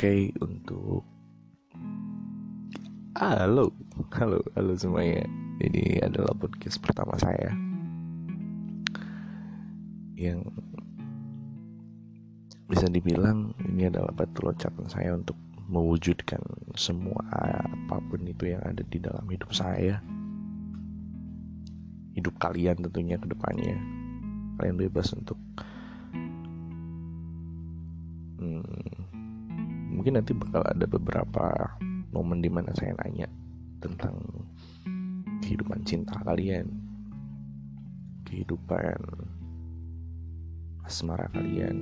Oke, untuk halo, halo, halo semuanya. Ini adalah podcast pertama saya. Yang bisa dibilang ini adalah batu loncatan saya untuk mewujudkan semua apa pun itu yang ada di dalam hidup saya. Hidup kalian tentunya ke depannya. Kalian bebas untuk hmm, mungkin nanti bakal ada beberapa momen di mana saya nanya tentang kehidupan cinta kalian kehidupan asmara kalian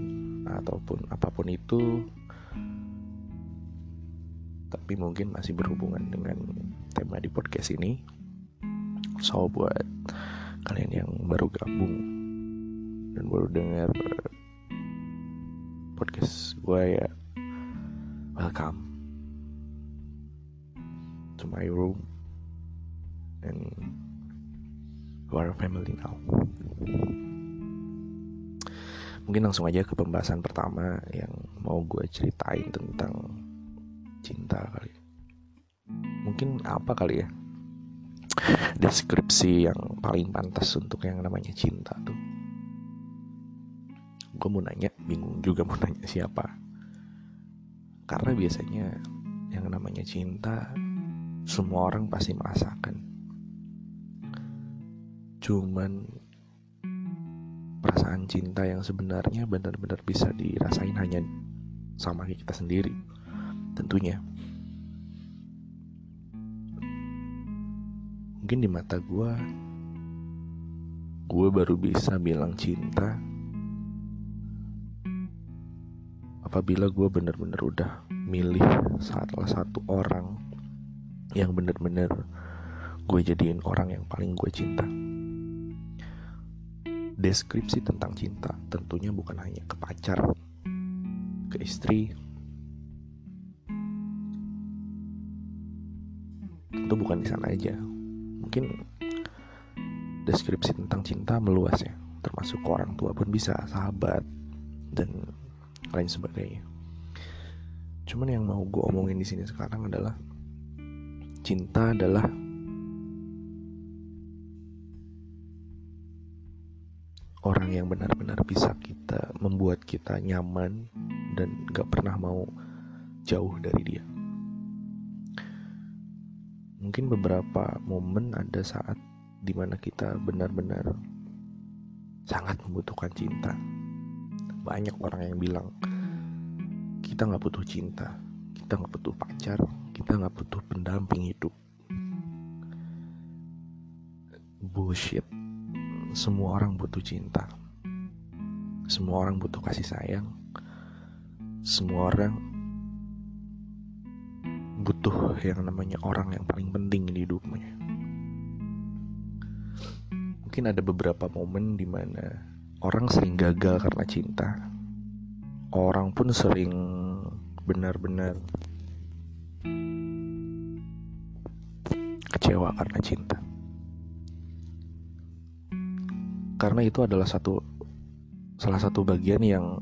ataupun apa pun itu. Tapi mungkin masih berhubungan dengan tema di podcast ini. So buat kalian yang baru gabung dan baru dengar podcast gue ya welcome to my room and you are a family now. Mungkin langsung aja ke pembahasan pertama yang mau gue ceritain tentang cinta kali. Mungkin apa kali ya? Deskripsi yang paling pantas untuk yang namanya cinta tuh. Gue mau nanya bingung juga mau nanya siapa karena biasanya yang namanya cinta semua orang pasti merasakan. Cuman perasaan cinta yang sebenarnya benar-benar bisa dirasain hanya sama kita sendiri tentunya. Mungkin di mata gue gue baru bisa bilang cinta apabila gue benar-benar udah milih salah satu orang yang benar-benar gue jadiin orang yang paling gue cinta deskripsi tentang cinta tentunya bukan hanya ke pacar, ke istri, tentu bukan di sana aja. Mungkin deskripsi tentang cinta meluas ya, termasuk ke orang tua pun bisa, sahabat dan lain sebagainya. Cuman yang mau gue omongin di sini sekarang adalah cinta adalah orang yang benar-benar bisa kita membuat kita nyaman dan gak pernah mau jauh dari dia. Mungkin beberapa momen ada saat di mana kita benar-benar sangat membutuhkan cinta. Banyak orang yang bilang kita nggak butuh cinta, kita nggak butuh pacar, kita nggak butuh pendamping hidup. Bullshit semua orang butuh cinta. Semua orang butuh kasih sayang. Semua orang butuh yang namanya orang yang paling penting di hidupnya. Mungkin ada beberapa momen di mana orang sering gagal karena cinta. Orang pun sering benar-benar kecewa karena cinta. karena itu adalah satu salah satu bagian yang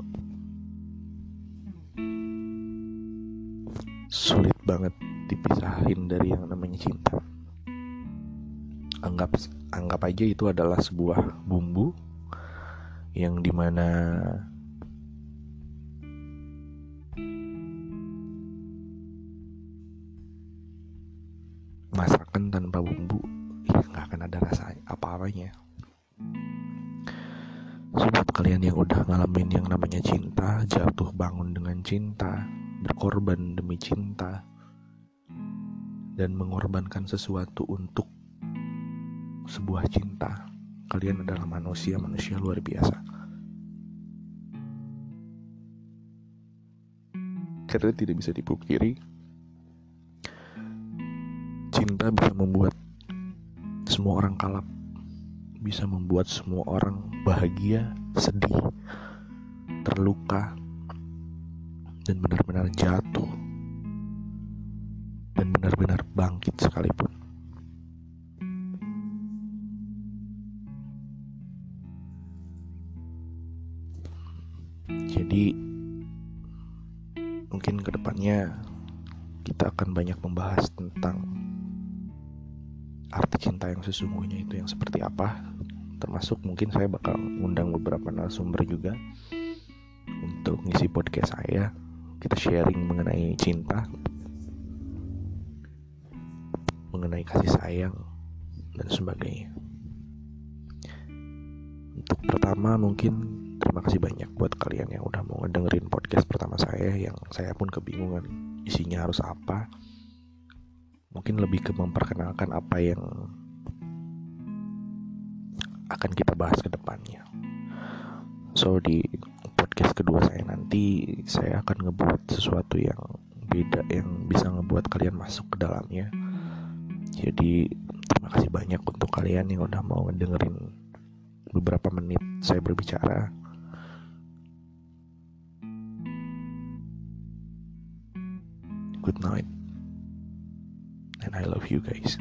sulit banget dipisahin dari yang namanya cinta. Anggap anggap aja itu adalah sebuah bumbu yang di mana masakan tanpa bumbu ya nggak akan ada rasa apa-apanya Sobat kalian yang udah ngalamin yang namanya cinta, jatuh bangun dengan cinta, berkorban demi cinta, dan mengorbankan sesuatu untuk sebuah cinta. Kalian adalah manusia-manusia luar biasa. Karena tidak bisa dipungkiri, cinta bisa membuat semua orang kalap bisa membuat semua orang bahagia, sedih, terluka, dan benar-benar jatuh, dan benar-benar bangkit sekalipun. Jadi, mungkin ke depannya kita akan banyak membahas tentang arti cinta yang sesungguhnya itu yang seperti apa. Termasuk mungkin saya bakal ngundang beberapa narasumber juga untuk ngisi podcast saya. Kita sharing mengenai cinta mengenai kasih sayang dan sebagainya. Untuk pertama mungkin terima kasih banyak buat kalian yang udah mau ngedengerin podcast pertama saya yang saya pun kebingungan isinya harus apa. Mungkin lebih ke memperkenalkan apa yang akan kita bahas ke depannya. So di podcast kedua saya nanti saya akan ngebuat sesuatu yang beda yang bisa ngebuat kalian masuk ke dalamnya. Jadi terima kasih banyak untuk kalian yang udah mau ngedengerin beberapa menit saya berbicara good night and I love you guys